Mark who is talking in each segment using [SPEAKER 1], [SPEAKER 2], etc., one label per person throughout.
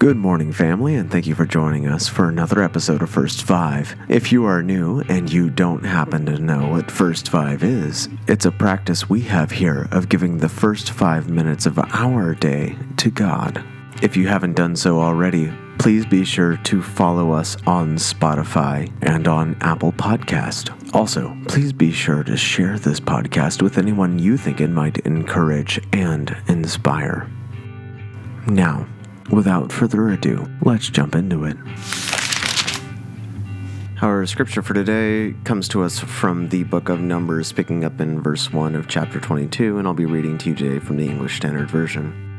[SPEAKER 1] Good morning, family, and thank you for joining us for another episode of First Five. If you are new and you don't happen to know what First Five is, it's a practice we have here of giving the first five minutes of our day to God. If you haven't done so already, please be sure to follow us on Spotify and on Apple Podcast. Also, please be sure to share this podcast with anyone you think it might encourage and inspire. Now, without further ado, let's jump into it. Our scripture for today comes to us from the book of Numbers, picking up in verse 1 of chapter 22, and I'll be reading to you today from the English Standard Version.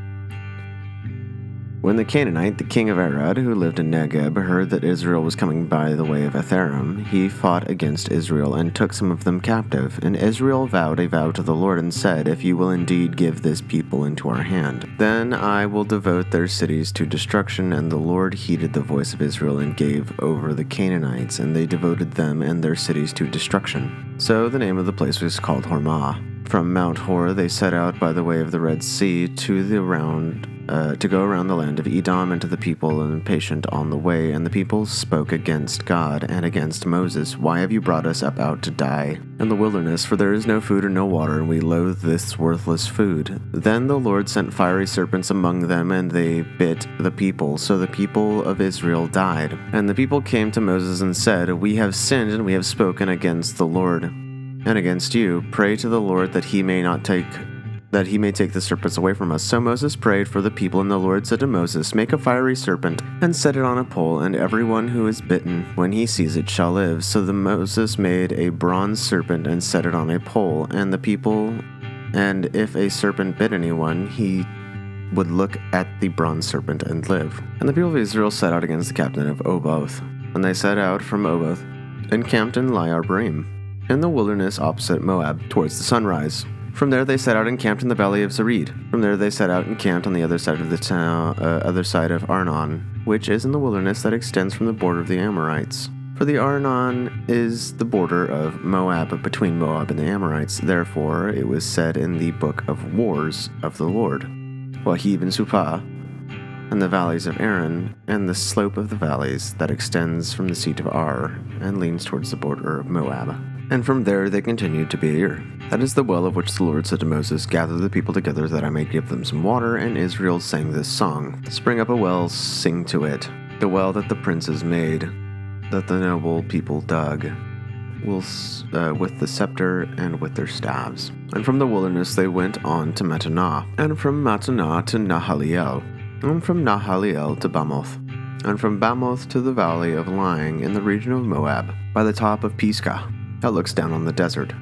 [SPEAKER 1] When the Canaanite, the king of Arad, who lived in Negeb, heard that Israel was coming by the way of Atharim, he fought against Israel and took some of them captive. And Israel vowed a vow to the Lord and said, If you will indeed give this people into our hand, then I will devote their cities to destruction. And the Lord heeded the voice of Israel and gave over the Canaanites, and they devoted them and their cities to destruction. So the name of the place was called Hormah. From Mount Hor they set out by the way of the Red Sea to the round uh, to go around the land of Edom and to the people impatient on the way. And the people spoke against God and against Moses. Why have you brought us up out to die in the wilderness? For there is no food or no water, and we loathe this worthless food. Then the Lord sent fiery serpents among them, and they bit the people. So the people of Israel died. And the people came to Moses and said, We have sinned, and we have spoken against the Lord and against you. Pray to the Lord that he may not take that he may take the serpents away from us. So Moses prayed for the people, and the Lord said to Moses, Make a fiery serpent, and set it on a pole, and everyone who is bitten, when he sees it, shall live. So the Moses made a bronze serpent and set it on a pole, and the people, and if a serpent bit anyone, he would look at the bronze serpent and live. And the people of Israel set out against the captain of Oboth. And they set out from Oboth, encamped in Liar in the wilderness opposite Moab, towards the sunrise. From there they set out and camped in the valley of Zered. From there they set out and camped on the other side of the town, uh, other side of Arnon, which is in the wilderness that extends from the border of the Amorites. For the Arnon is the border of Moab between Moab and the Amorites. Therefore, it was said in the book of Wars of the Lord, Waheb and Suphah, and the valleys of Aaron, and the slope of the valleys that extends from the seat of Ar and leans towards the border of Moab. And from there they continued to Beer. That is the well of which the Lord said to Moses, Gather the people together that I may give them some water. And Israel sang this song Spring up a well, sing to it. The well that the princes made, that the noble people dug, will, uh, with the scepter and with their staves. And from the wilderness they went on to Mattanah, and from Mattanah to Nahaliel, and from Nahaliel to Bamoth, and from Bamoth to the valley of Lying in the region of Moab, by the top of Pisgah that looks down on the desert.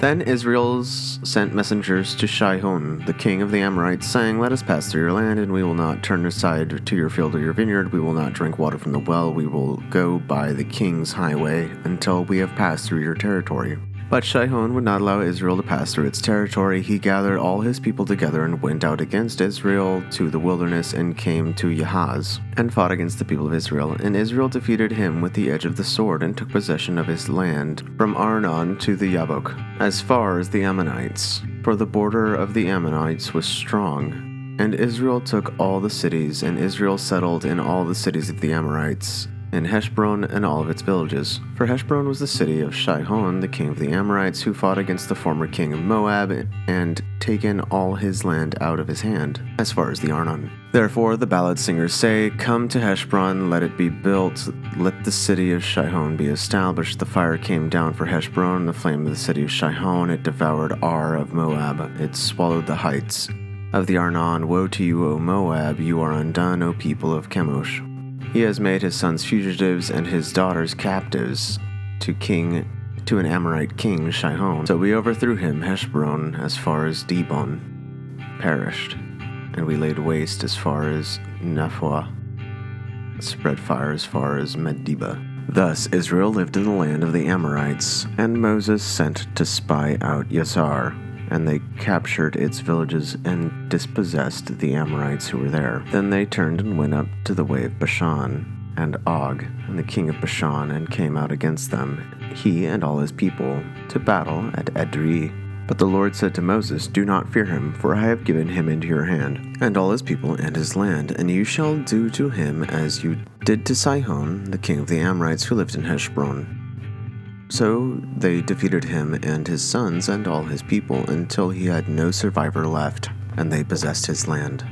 [SPEAKER 1] Then Israel sent messengers to Shihon, the king of the Amorites, saying, Let us pass through your land, and we will not turn aside to your field or your vineyard. We will not drink water from the well. We will go by the king's highway until we have passed through your territory. But Shihon would not allow Israel to pass through its territory. He gathered all his people together and went out against Israel to the wilderness and came to Yahaz and fought against the people of Israel. And Israel defeated him with the edge of the sword and took possession of his land from Arnon to the Yabok, as far as the Ammonites. For the border of the Ammonites was strong. And Israel took all the cities, and Israel settled in all the cities of the Amorites and Heshbron and all of its villages. For Heshbron was the city of Shihon, the king of the Amorites, who fought against the former king of Moab and taken all his land out of his hand, as far as the Arnon. Therefore the ballad singers say, Come to Heshbron, let it be built, let the city of Shihon be established. The fire came down for Heshbon, the flame of the city of Shihon, it devoured Ar of Moab, it swallowed the heights of the Arnon. Woe to you, O Moab, you are undone, O people of Chemosh. He has made his sons fugitives and his daughters captives to king to an Amorite king, Shihon. So we overthrew him, Heshbon, as far as Dibon, perished, and we laid waste as far as Nephwa, spread fire as far as Medeba. Thus Israel lived in the land of the Amorites, and Moses sent to spy out Yazar, and they captured its villages and dispossessed the Amorites who were there. Then they turned and went up to the way of Bashan and Og, and the king of Bashan, and came out against them, he and all his people, to battle at Edrei. But the Lord said to Moses, Do not fear him, for I have given him into your hand, and all his people and his land, and you shall do to him as you did to Sihon, the king of the Amorites, who lived in Heshbon. So they defeated him and his sons and all his people until he had no survivor left, and they possessed his land.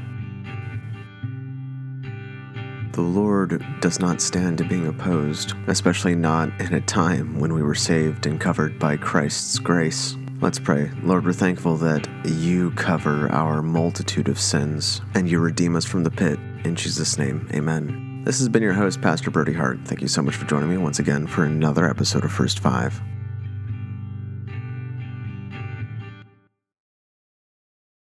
[SPEAKER 1] The Lord does not stand to being opposed, especially not in a time when we were saved and covered by Christ's grace. Let's pray. Lord, we're thankful that you cover our multitude of sins and you redeem us from the pit. In Jesus' name, amen. This has been your host, Pastor Brody Hart. Thank you so much for joining me once again for another episode of First Five.